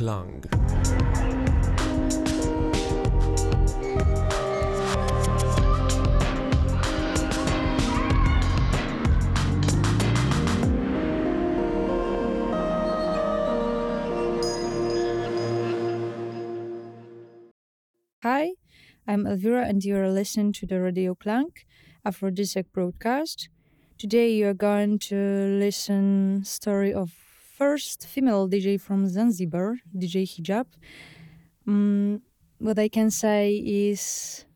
Klang. Hi, I'm Elvira, and you are listening to the Radio Clank Aphrodisiac broadcast. Today you are going to listen story of first female DJ from Zanzibar, DJ Hijab. Mm, what I can say is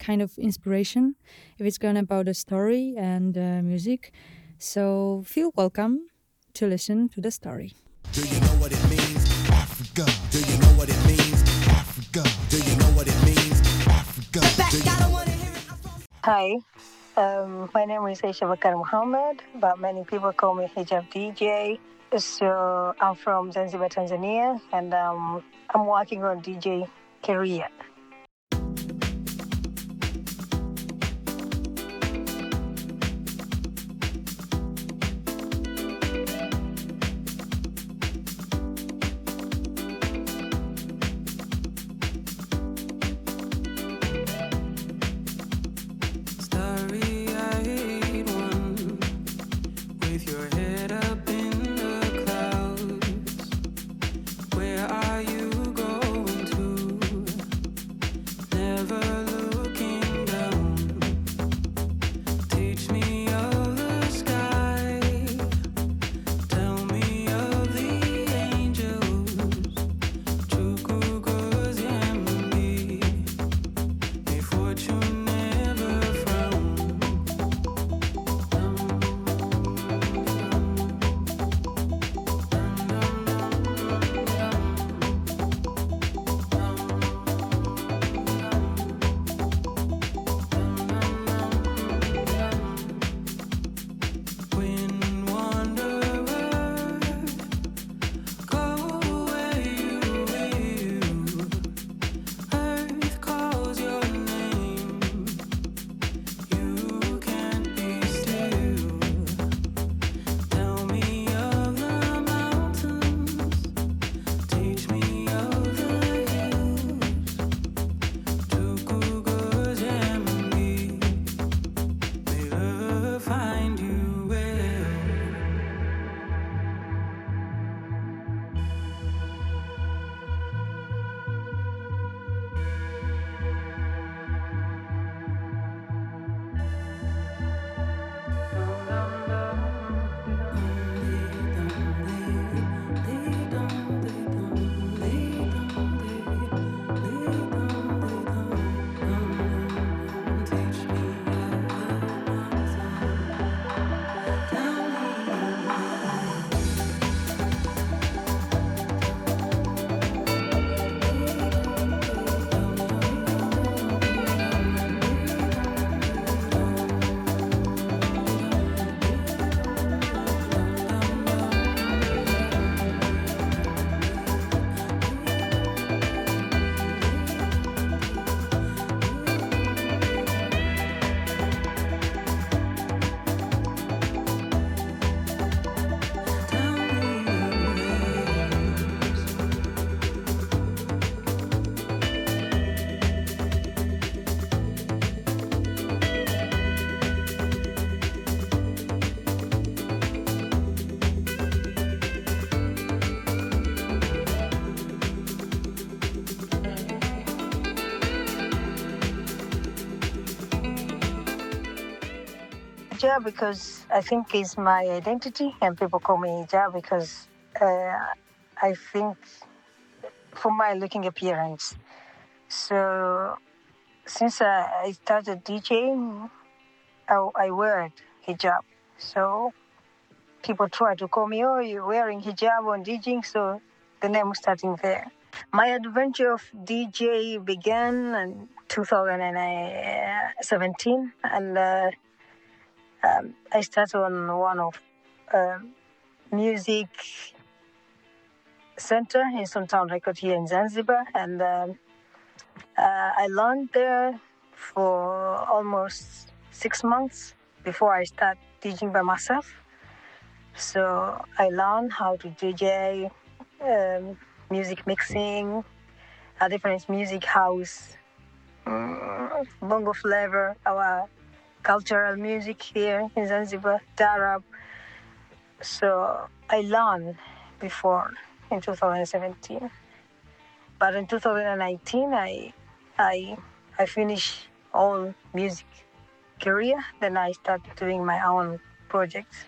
kind of inspiration if it's going about a story and uh, music. So feel welcome to listen to the story. Do you know what it means? Africa. Do you know what it means? Africa. Do you know what it means? Africa. Do you Hi, um, my name is Aisha Bakar Muhammad, but many people call me Hijab DJ. So I'm from Zanzibar, Tanzania, and um, I'm working on DJ career. Teach me Hijab because I think it's my identity, and people call me Hijab because uh, I think for my looking appearance. So since I, started DJing, I, I wear hijab. So people try to call me, oh, you're wearing hijab on DJing, so the name starting there. My adventure of DJ began in 2017, and uh, um, I started on one of um, music center in Stone Town Record here in Zanzibar, and um, uh, I learned there for almost six months before I start teaching by myself. So I learned how to DJ um, music mixing, a different music house, mm, bongo flava, our cultural music here in Zanzibar, Taarab. So I learned before in 2017, but in 2019 I I I finished all music career. Then I started doing my own projects.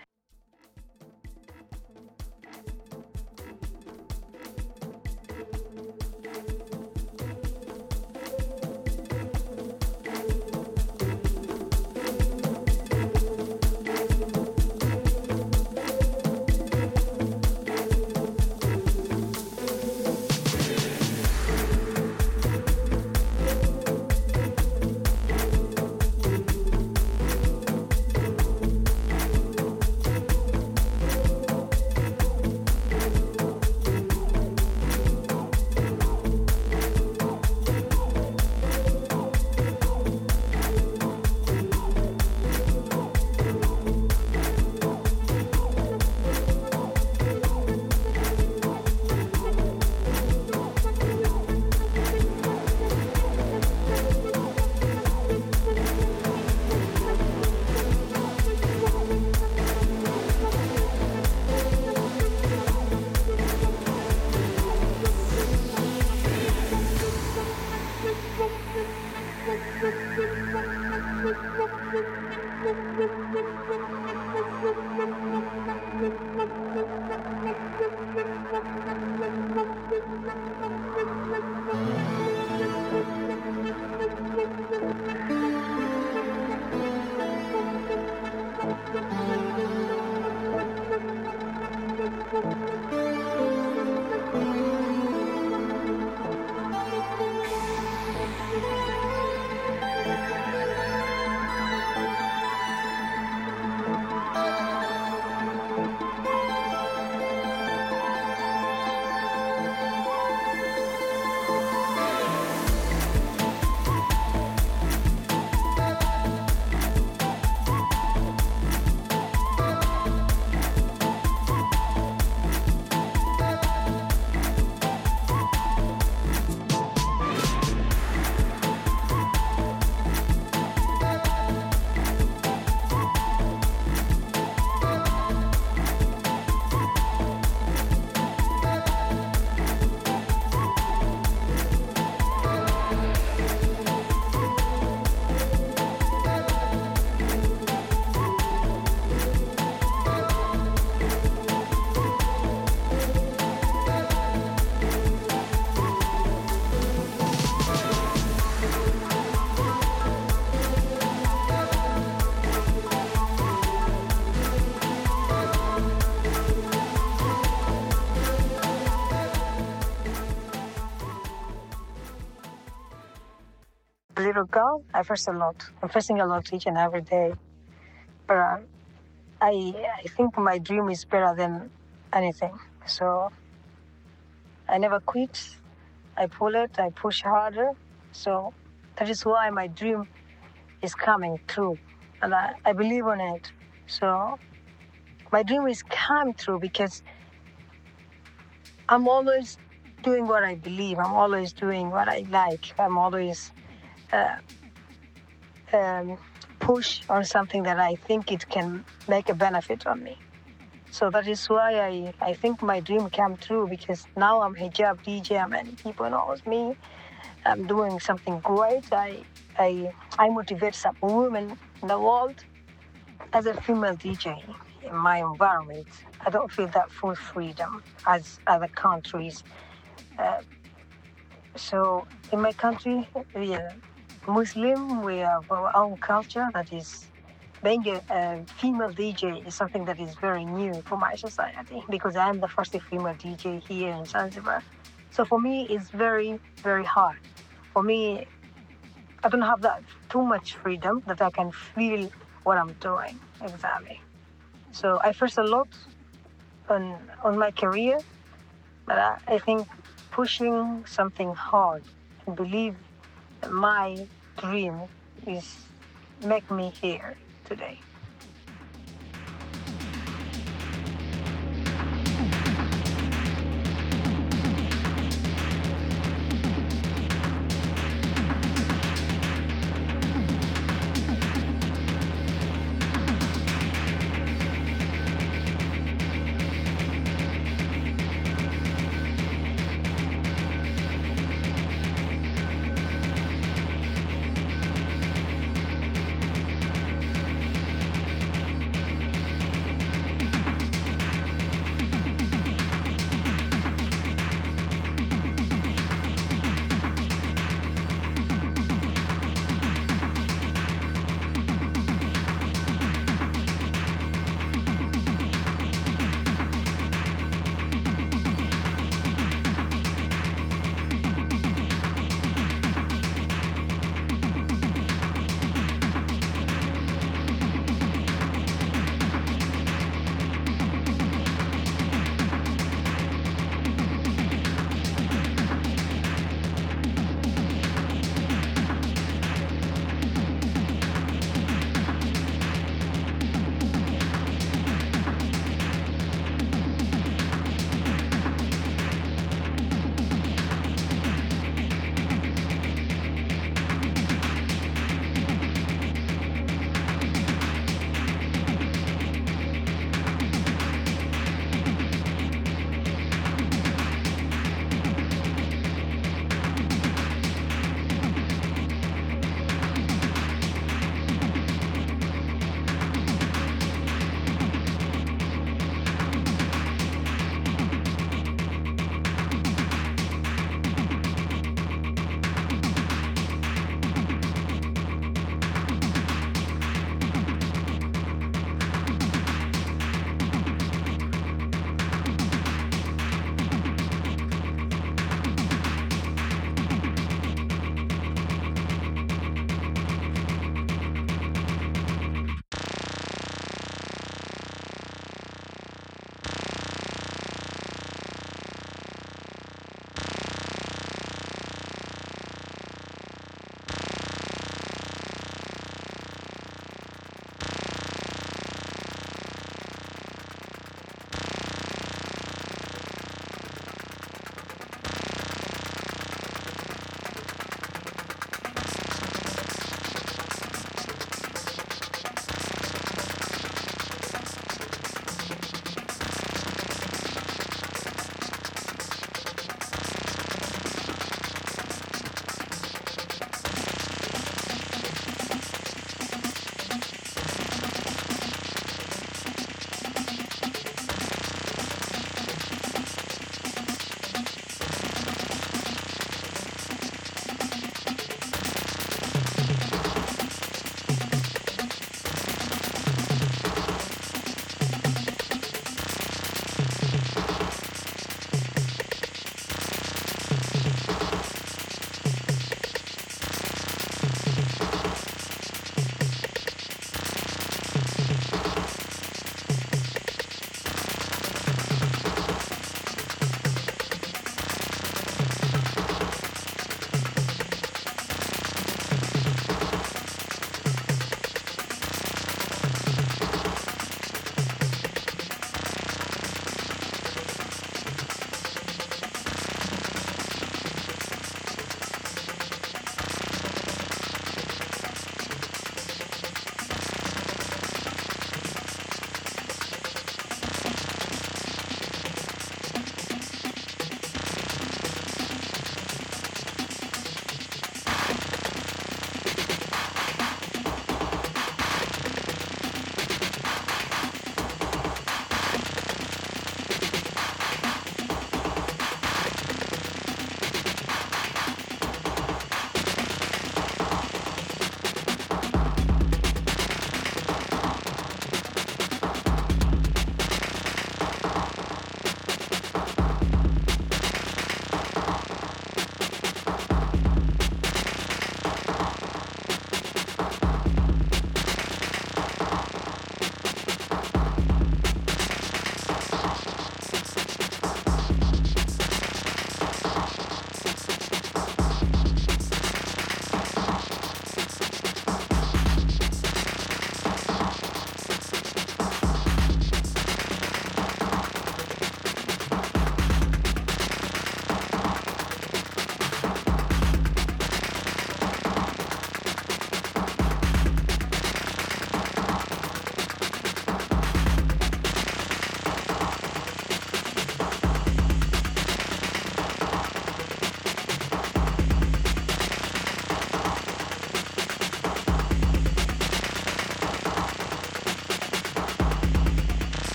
Girl, I first a lot. I'm facing a lot each and every day. But uh, I, I think my dream is better than anything. So I never quit. I pull it, I push harder. So that is why my dream is coming true. And I, I believe on it. So my dream is come true because I'm always doing what I believe. I'm always doing what I like. I'm always uh, um, push on something that I think it can make a benefit on me. So that is why I, I think my dream came true because now I'm hijab DJ. Many people knows me. I'm doing something great. I I I motivate some women in the world as a female DJ in my environment. I don't feel that full freedom as other countries. Uh, so in my country, are Muslim. We have our own culture that is being a, a female DJ is something that is very new for my society because I am the first female DJ here in Zanzibar. So for me, it's very, very hard. For me, I don't have that too much freedom that I can feel what I'm doing exactly. So I first a lot on on my career, but I, I think pushing something hard and believe my dream is make me here today.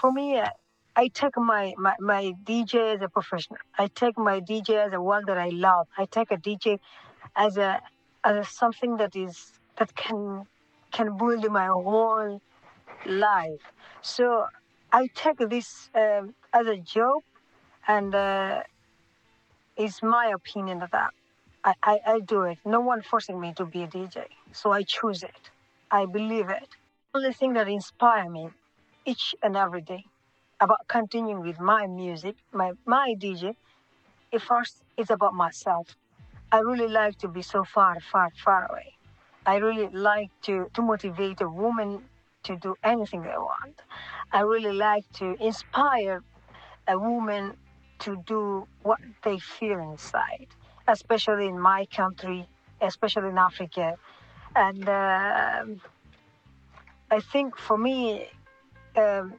For me, uh, I take my, my, my DJ as a professional. I take my DJ as a one that I love. I take a DJ as a as a something that is that can can build my whole life. So I take this um, as a job, and uh, it's my opinion that I, I, I, I do it. No one forcing me to be a DJ, so I choose it. I believe it. Only thing that inspire me each and every day about continuing with my music, my my DJ. It first it's about myself. I really like to be so far, far, far away. I really like to, to motivate a woman to do anything they want. I really like to inspire a woman to do what they feel inside, especially in my country, especially in Africa. And um I think for me, um,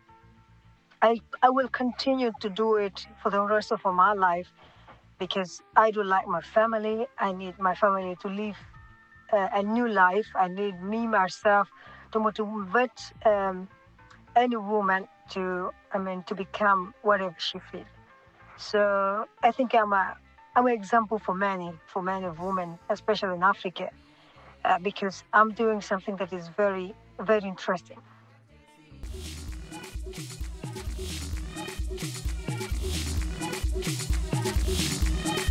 I, I will continue to do it for the rest of my life because I do like my family. I need my family to live uh, a new life. I need me myself to motivate um, any woman to I mean to become whatever she feels. So I think I'm a I'm an example for many for many women, especially in Africa, uh, because I'm doing something that is very very interesting.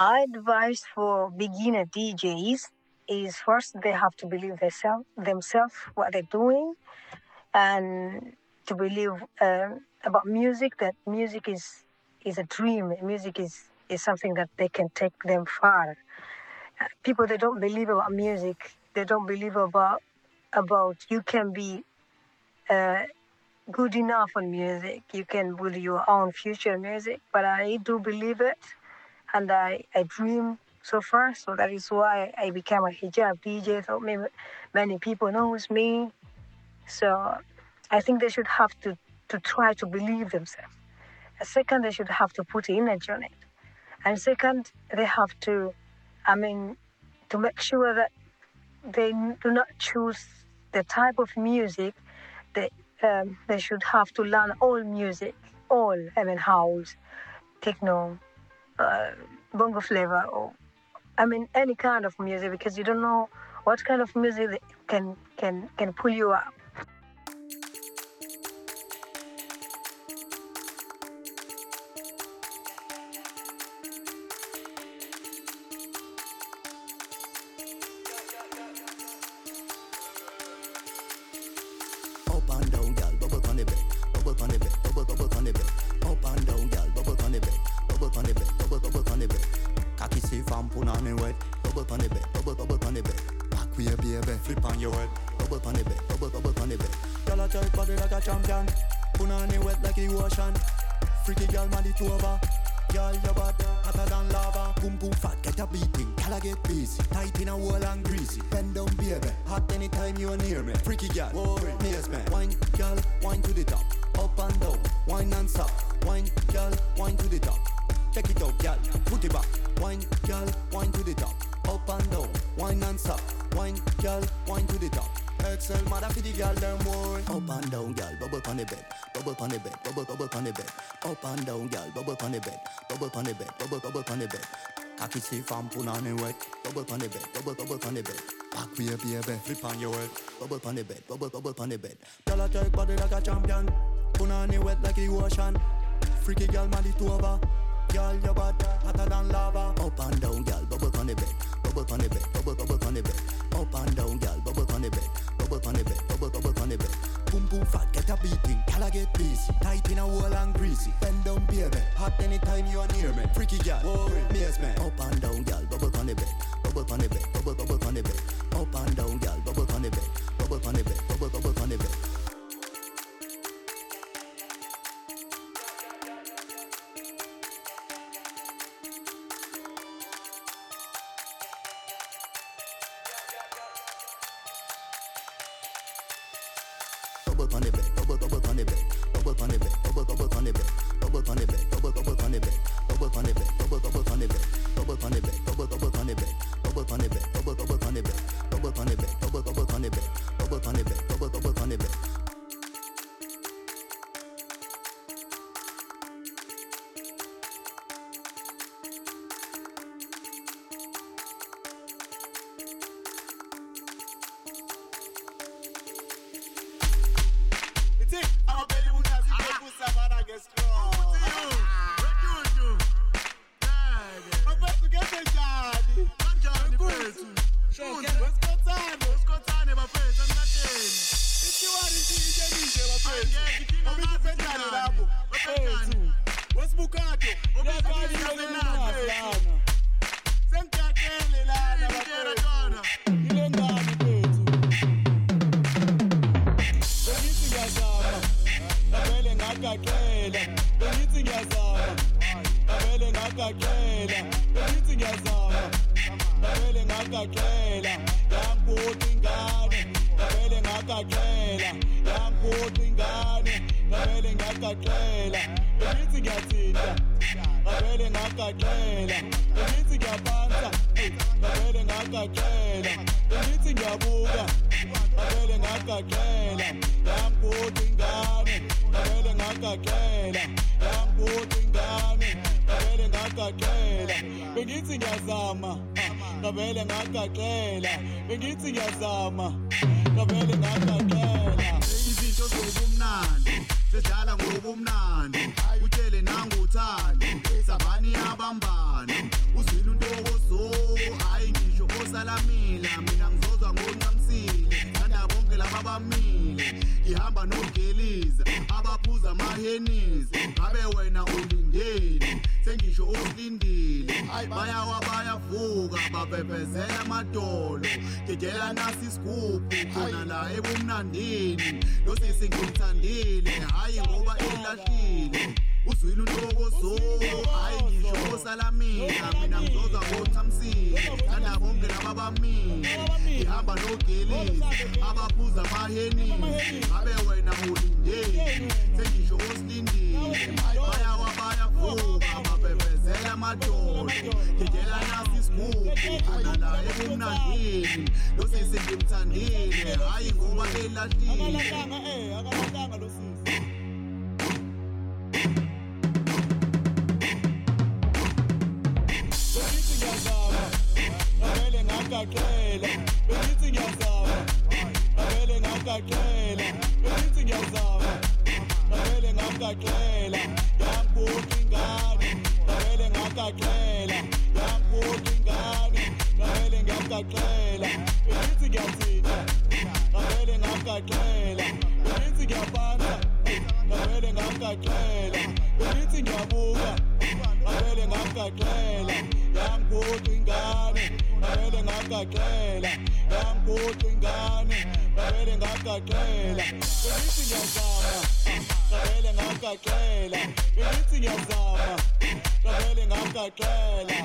My advice for beginner DJs is first they have to believe themselves, themselves what they're doing, and to believe um, about music that music is is a dream. Music is is something that they can take them far. Uh, People that don't believe about music, they don't believe about about you can be uh, good enough on music. You can build your own future music. But I do believe it, and I I dream so far. So that is why I became a hijab DJ. So maybe many people knows me. So I think they should have to to try to believe themselves. Second, they should have to put energy on it. And second, they have to, I mean, to make sure that they do not choose the type of music. They um, they should have to learn all music, all. I mean, house, techno, uh, bongo flava, or I mean, any kind of music because you don't know what kind of music can can can pull you up. Put on the wet, bubble on the bed, bubble bubble on the bed. Back way, baby, flip on your head, bubble on the bed, bubble bubble on the bed. Gal a tight body like a champion, the wet like the ocean. Freaky gal, man, it over. Girl, your bad, hotter than lava. Boom, boom, fat, get a beating. Gal, I get busy. Tight in a wall and greasy. Bend down, baby. Hot anytime you're near me. Freaky gal, whoa, maze man. Wine, gal, wine to the top. Up and down, wine and stop. Wine, gal, wine to the top. Check it out, gal, put it back. Wine, gal, wine to the top. Up and down, wine and stop. Wine, gal, wine to the top. Excel, mother for the gal, them more. Up and down, gal, bubble on the bed. Bubble on the bed, bubble, bubble on the bed. Up and down, gal, bubble on the bed. Bubble on the bed, bubble, bubble on the bed. Cocky safe and put on the wet. Bubble on the bed, bubble, bubble on the bed. Back way, baby, flip on your head. Bubble on the bed, bubble, bubble on the bed. Girl, I take body like a champion. Put on the wet like the ocean. Freaky girl, man, it over. Girl, your bad, hotter than lava. Up and down, girl, bubble on the bed. Bubble on the bed, bubble, bubble on the bed. Up and down, girl, bubble on the bed. Bubble on the bed, bubble, bubble on the bed. Boom, boom, fat, get a beating. Girl, I get busy. Tight in a wall and greasy. Bend down, baby. Hot anytime you are near me. Freaky girl, whoa, maze man. Up and down, girl, bubble on the bed. Bubble on the bed, bubble, bubble on the bed. Up and down, girl, bubble on the bed. Bubble on the bed, bubble. Bubble Bubble on the bed, mina ngizozwa ngonqamsile thanda bonke laba bamile. Ngihamba nogeliza abaphuza amahenisi ngabe wena ulindeni sengisho usilindile. Bayawa bayavuka bapephezela amadolo dedela nasi isigubhu khona la ebumnandini. Lo sisi ngimthandile hhayi ngoba elahlile uzwile untokozo hhayi ngisho osalamina mina ngizozwa ngothamsile thanda bonke laba bamile ngihamba nogeliza abaphuza amahenisi ngabe wena ulindeni sengisho osilindile bayawa bayavuka bapepezela amadolo. Dedela nasi isigubhu. Khona la ebumnandini lo sisi ngimthandile. Hhayi ngoba elahlile ngagaxela bengithi ngiyazama. Ngavele ngagaxela yangibuka ingane ngavele ngagaxela yangibuka ingane ngavele ngiyagaxela bengithi ngiyathinta. Ngavele ngagaxela bengithi ngiyaphansa ngavele ngagaxela bengithi ngiyabuka. Ngavele ngagaxela yangibuka ingane ngavele ngagaxela yangibuka ingane ngavele ngagaxela bengithi ngiyazama ngavele ngagaxela bengithi ngiyazama ngavele ngagaxela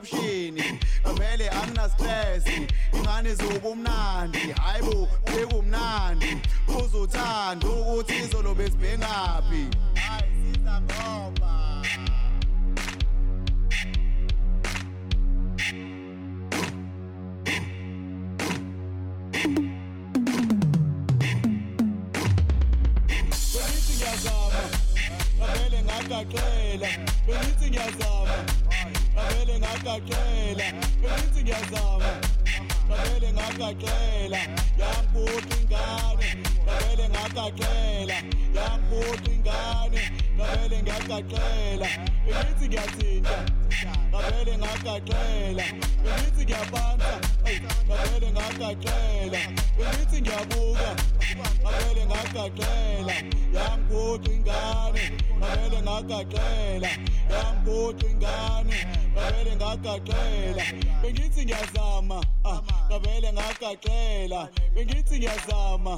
ngisho ngagaxela bengithi ngiyazama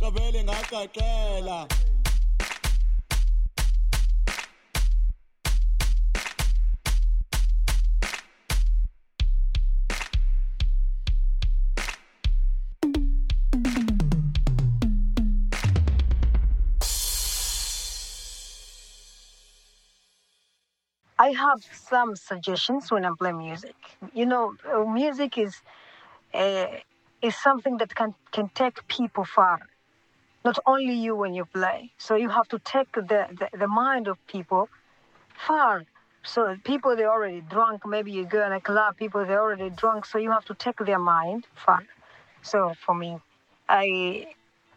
ngagaxela I have some suggestions when I play music. You know, uh, music is uh, is something that can can take people far. Not only you when you play. So you have to take the, the, the mind of people far. So people they're already drunk. Maybe you go in a club, people they're already drunk. So you have to take their mind far. So for me, I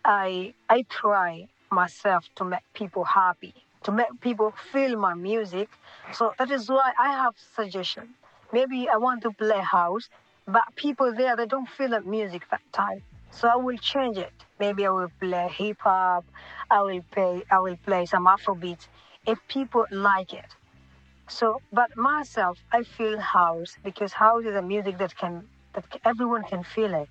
I I try myself to make people happy, to make people feel my music. So that is why I have suggestion. Maybe I want to play house, but people there they don't feel the music that time. So I will change it. Maybe I will play hip hop. I will play I will play some Afrobeat if people like it. So, but myself, I feel house because house is a music that can that everyone can feel it.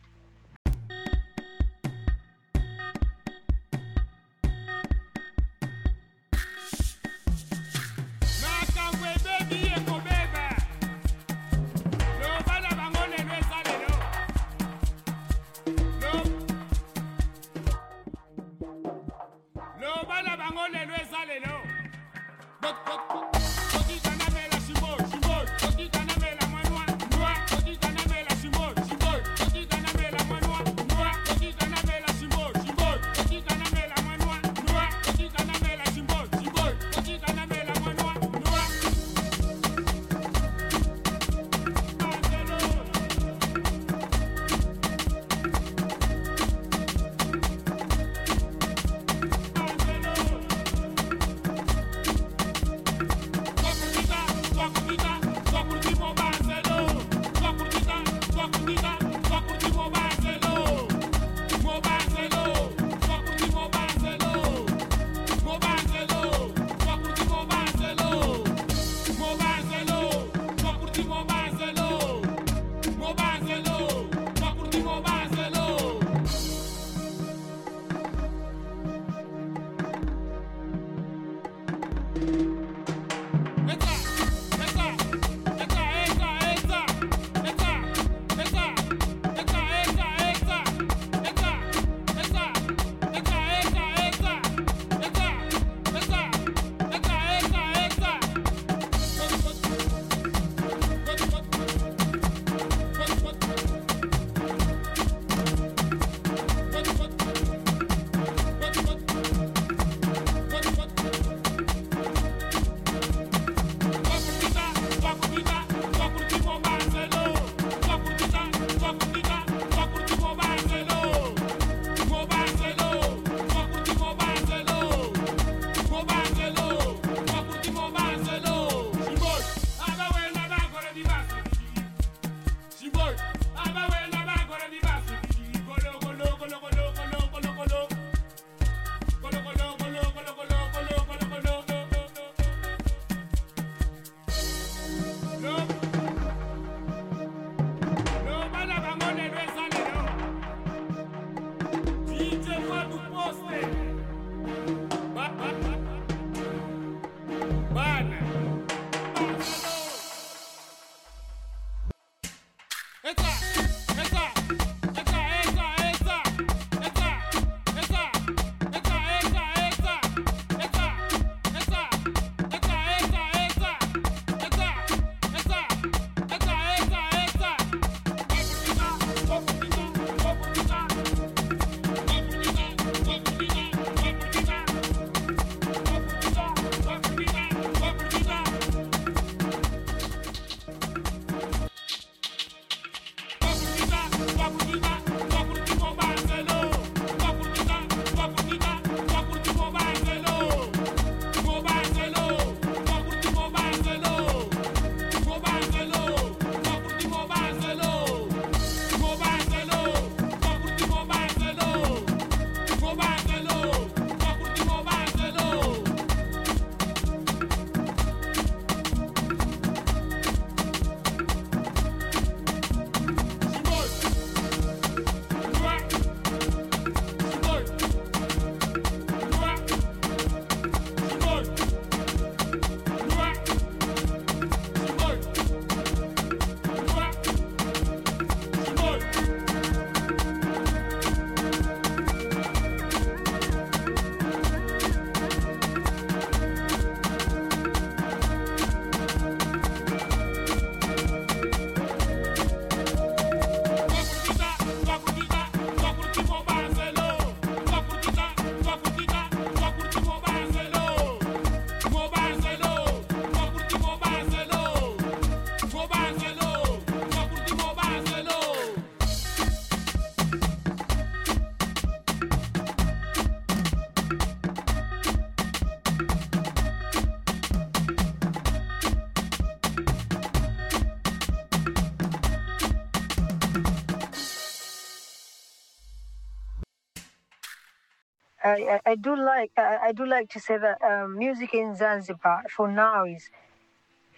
I, I, do like I, I do like to say that um, music in Zanzibar for now is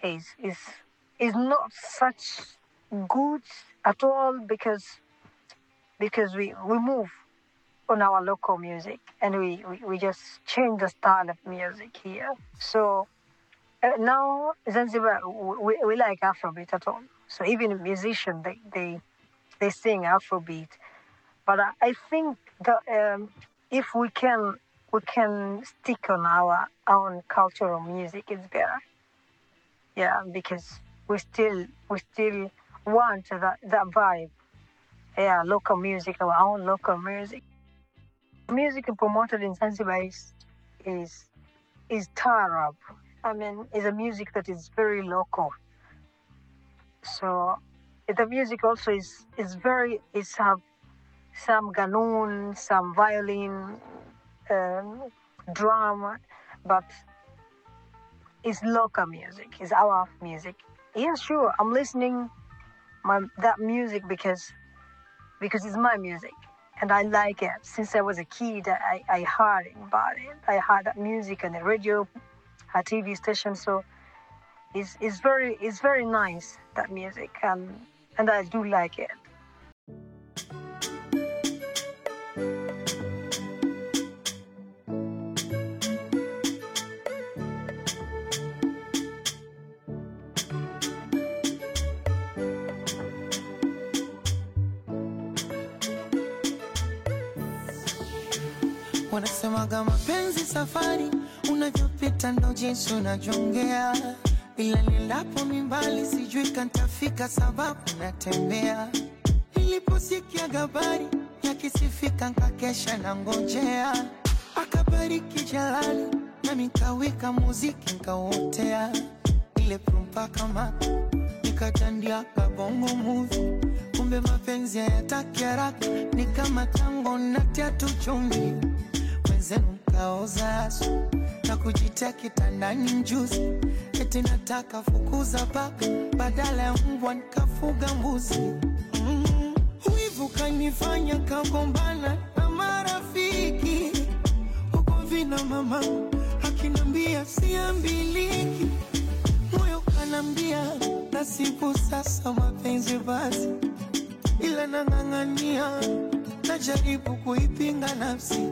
is is is not such good at all because because we, we move on our local music and we, we, we just change the style of music here. So uh, now Zanzibar we, we like Afrobeat at all. So even musicians they they they sing Afrobeat, but I, I think that um, if we can we can stick on our own cultural music, it's better. Yeah, because we still we still want that that vibe. Yeah, local music, our own local music. Music promoted in Zanzibar is is, is Taarab. I mean, it's a music that is very local. So the music also is is very is have some qanun, some violin, um, drum, but it's local music. It's our music. Yeah, sure. I'm listening my that music because because it's my music and I like it. Since I was a kid, I, I heard about it. I heard that music on the radio, a TV station. So it's, it's very it's very nice that music and and I do like it. Mapenzi safari, unavyopita ndo jinsi unajongea, ila nilapo mimbali sijui kantafika sababu natembea. Niliposikia habari yakisifika nkakesha na ngojea, akabariki Jalali nami nkawika muziki nkauotea, ile prumpa kama nikatandia kabongo muvi, kumbe mapenzi hayataki haraka, ni kama tango natia tu chumvi, wenzenu asu na kujitia kitandani mjuzi, eti nataka fukuza paka badala ya mbwa nikafuga mbuzi. Mm, Wivu kanifanya kagombana na marafiki. Ugomvi na mama akinambia siambiliki. Moyo kanambia nasibu sasa mapenzi basi, ila nang'ang'ania, najaribu kuipinga nafsi.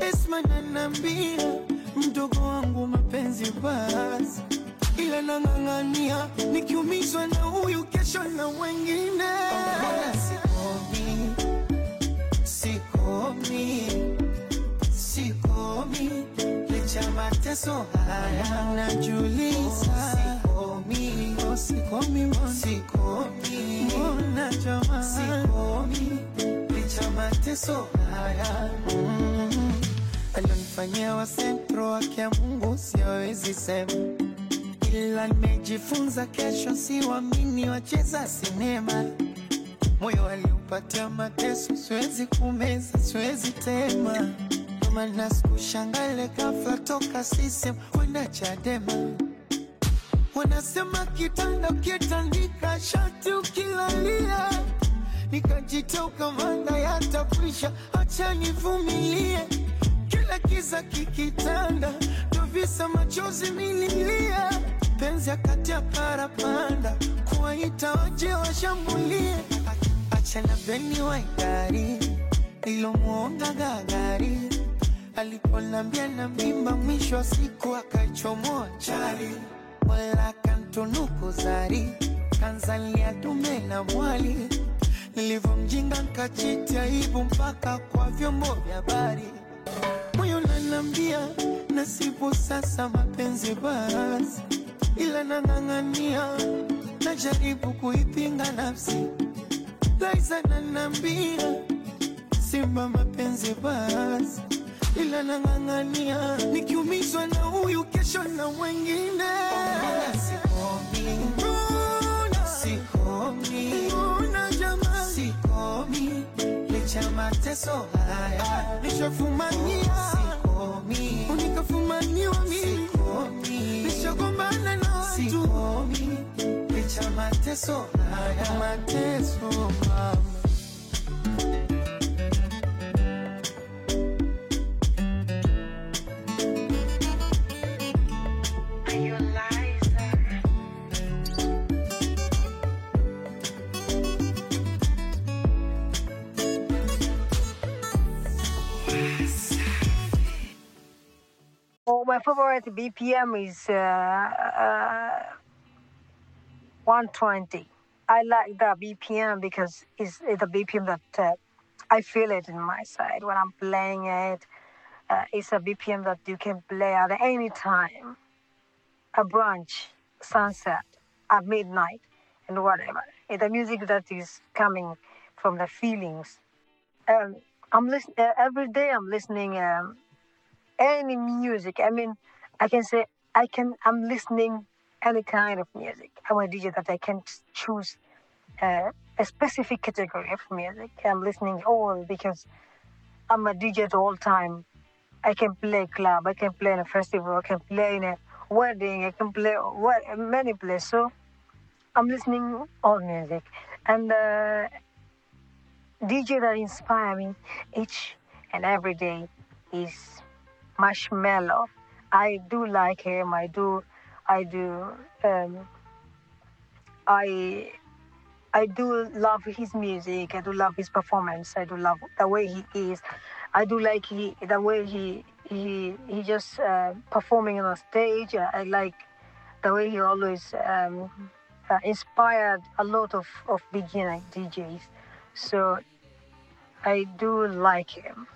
Esma nanambia mdogo wangu mapenzi basi, ila nang'ang'ania, nikiumizwa na huyu kesho na wengine. Sikomi, sikomi, sikomi, licha mateso haya. Najuliza. Sikomi, sikomi, sikomi, mbona jamani? Sikomi, licha mateso haya Alionifanyia wa sentro wake ya Mungu siwezi sema, ila nimejifunza kesho siwamini wacheza sinema moyo waliupatia mateso, siwezi kumeza, siwezi tema. Kama nasikushangale ghafla toka sisem kwenda Chadema, wanasema kitanda ukitandika shati ukilalia, nikajitoka manda yatakwisha, acha nivumilie. Kila kiza kikitanda, ndo visa machozi mililia, penzi akati ya parapanda, kuwaita waje washambulie. Achana beni waigari ilomwonga gagari. Aliponambia na mimba mwisho wa siku akaichomoa chari wala kantunuku zari kanzalia dume na mwali. Nilivyomjinga nkachiti aibu mpaka kwa vyombo vya habari moyo nanambia nasipo sasa mapenzi basi ila nang'ang'ania najaribu kuipinga nafsi. Laiza nanambia simba mapenzi basi, ila nang'ang'ania, nikiumizwa na huyu kesho na wengine. Sikomi, mbona licha mateso haya nishafumania, sikomi, unikafumaniwa mimi, nishagombana na watu, licha mateso haya mateso mama my favorite BPM is uh, uh, 120. I like the BPM because it's, it's the BPM that uh, I feel it in my side when I'm playing it. Uh, it's a BPM that you can play at any time, a brunch, sunset, at midnight, and whatever. It's the music that is coming from the feelings. Um, I'm listening uh, every day. I'm listening um, any music. I mean, I can say I can. I'm listening any kind of music. I'm a DJ that I can choose uh, a specific category of music. I'm listening all because I'm a DJ at all time. I can play club. I can play in a festival. I can play in a wedding. I can play what many places. So I'm listening all music and. Uh, DJ that inspire me each and every day is Marshmello. I do like him. I do. I do. Um, I. I do love his music. I do love his performance. I do love the way he is. I do like he the way he he he just uh, performing on stage. I, I like the way he always um, uh, inspired a lot of of beginner DJs. So I do like him.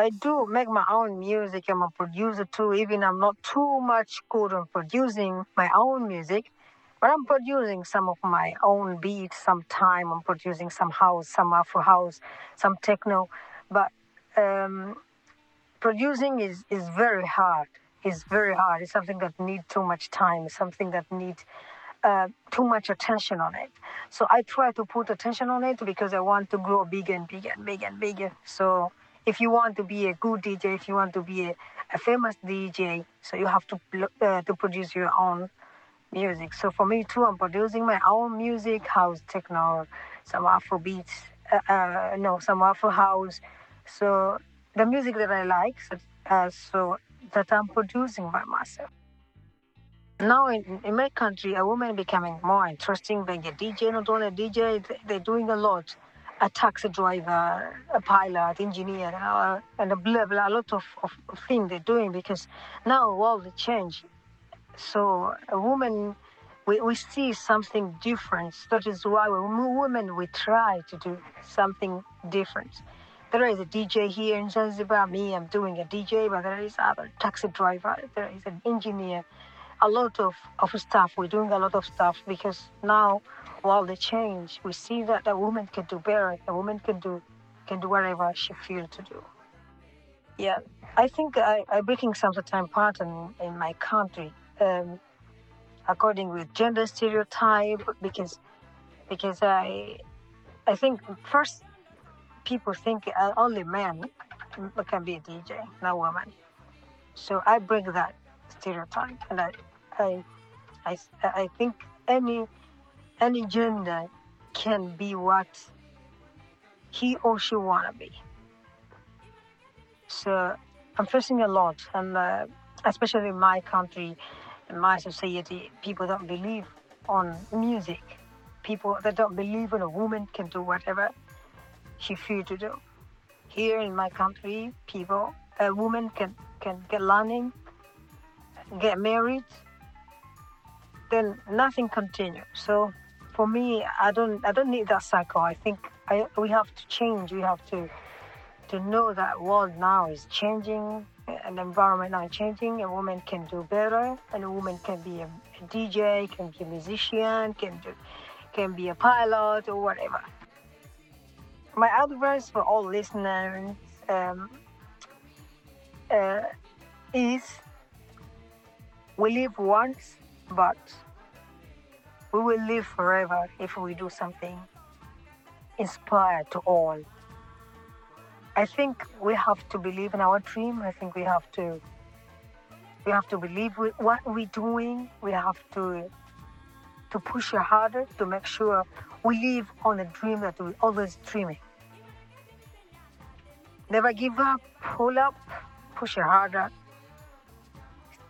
I do make my own music. I'm a producer too, even I'm not too much good on producing my own music. But I'm producing some of my own beats sometime. I'm producing some house, some Afro house, some techno. But um, producing is, is very hard. It's very hard. It's something that needs too much time. It's something that needs uh, too much attention on it. So I try to put attention on it because I want to grow bigger and bigger and bigger and bigger. So if you want to be a good DJ, if you want to be a, a famous DJ, so you have to uh, to produce your own music. So for me too, I'm producing my own music, house techno, some Afro beats, uh, uh, no, some Afro house. So the music that I like, so, uh, so that I'm producing by myself. Now in, in my country, a woman becoming more interesting being a DJ, not only a DJ, they're doing a lot. A taxi driver, a pilot, engineer, uh, and a blah, blah, a lot of, of things they're doing because now world change. So a woman, we, we see something different. That is why we women, we try to do something different. There is a DJ here in Zanzibar. Me, I'm doing a DJ, but there is other taxi driver. There is an engineer. A lot of, of stuff. We're doing a lot of stuff because now, while the change, we see that a woman can do better. A woman can do can do whatever she feels to do. Yeah, I think I, I'm breaking some time part in, my country, um, according with gender stereotype, because because I I think first people think uh, only men can be a DJ, not women. So I break that stereotype, and I I I, I think any any gender can be what he or she wanna be. So I'm facing a lot, and uh, especially in my country, in my society, people don't believe on music. People that don't believe in a woman can do whatever she feel to do. Here in my country, people, a woman can can get learning, get married, then nothing continues. So for me, I don't I don't need that cycle. I think I, we have to change. We have to to know that world now is changing and environment now is changing. A woman can do better, and a woman can be a, a DJ, can be a musician, can do, can be a pilot or whatever. My advice for all listeners um, uh, is we live once, but we will live forever if we do something inspired to all. I think we have to believe in our dream. I think we have to we have to believe what we're doing. We have to to push harder to make sure we live on a dream that we're always dreaming. Never give up, pull up, push harder.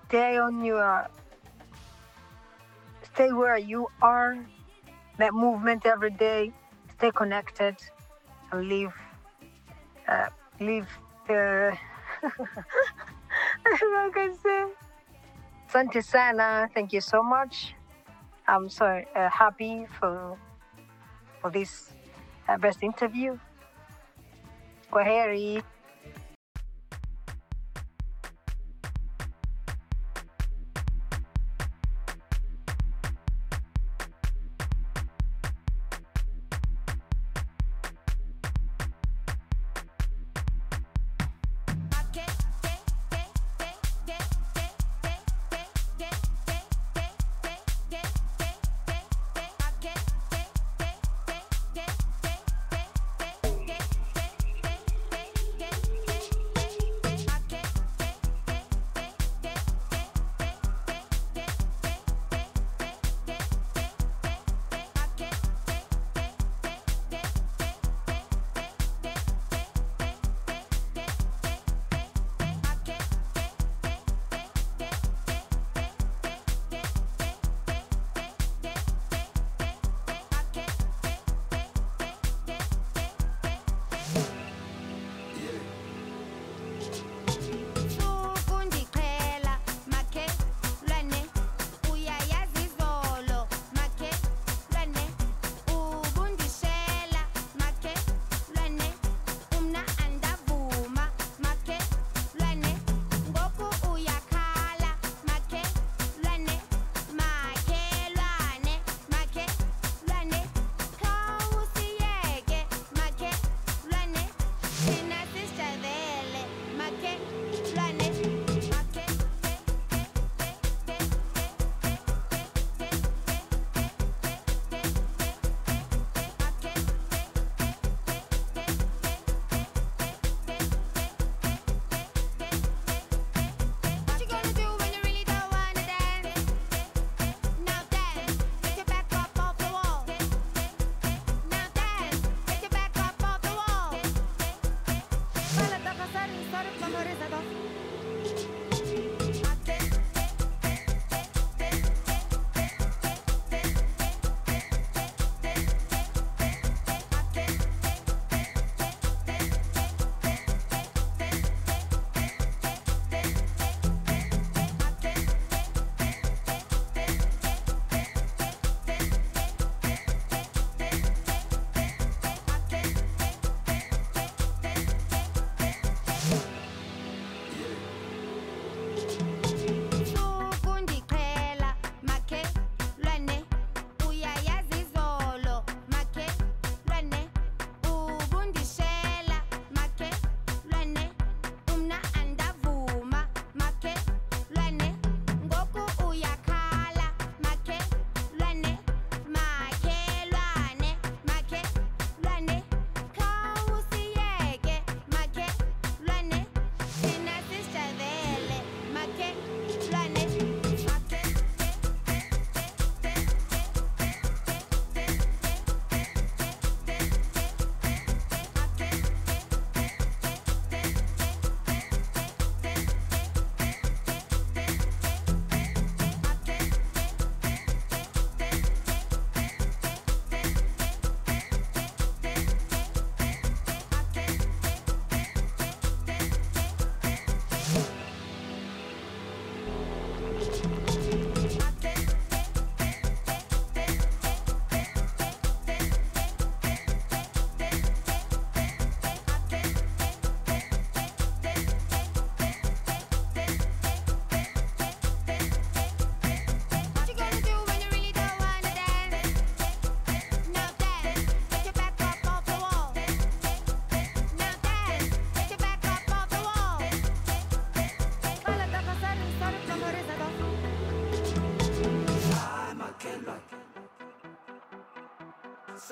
Stay on your stay where you are, make movement every day, stay connected and live uh, live the like I say. Asante sana, thank you so much. I'm so uh, happy for for this uh, best interview. Kwaheri.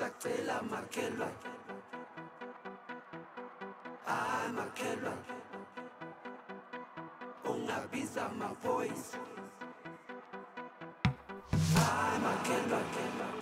Cela makhelwa ah makhelwa ungabiza amavoice ah makhelwa Now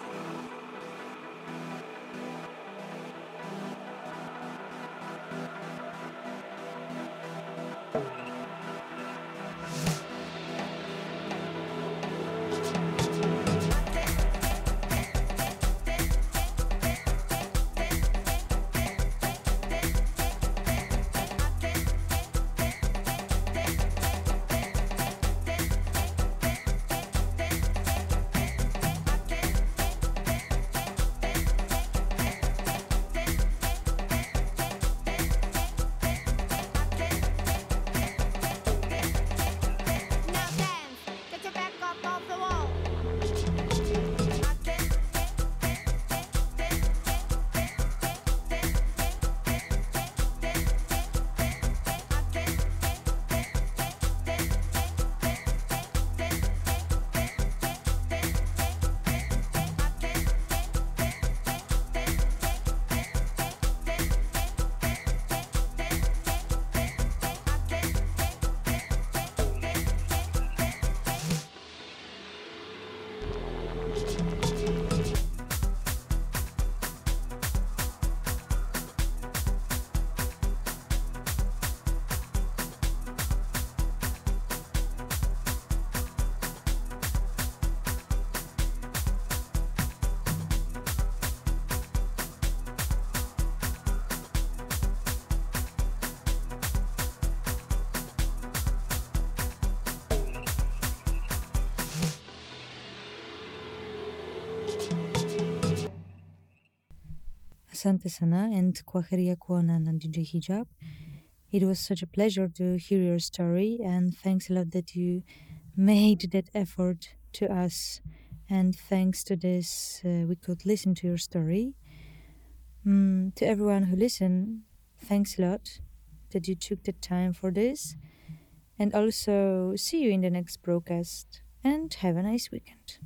Asante and Kwaheria Kuonan and DJ Hijab. It was such a pleasure to hear your story, and thanks a lot that you made that effort to us. And thanks to this, uh, we could listen to your story. Mm, to everyone who listened, thanks a lot that you took the time for this. And also, see you in the next broadcast, and have a nice weekend.